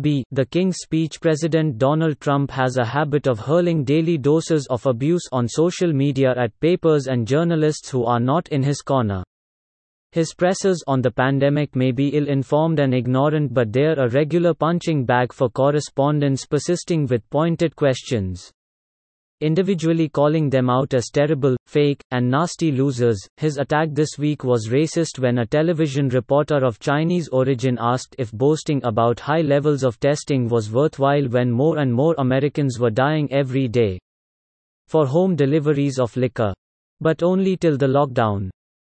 B. The King's Speech President Donald Trump has a habit of hurling daily doses of abuse on social media at papers and journalists who are not in his corner. His pressers on the pandemic may be ill informed and ignorant, but they're a regular punching bag for correspondents persisting with pointed questions. Individually calling them out as terrible, fake, and nasty losers, his attack this week was racist when a television reporter of Chinese origin asked if boasting about high levels of testing was worthwhile when more and more Americans were dying every day. For home deliveries of liquor. But only till the lockdown.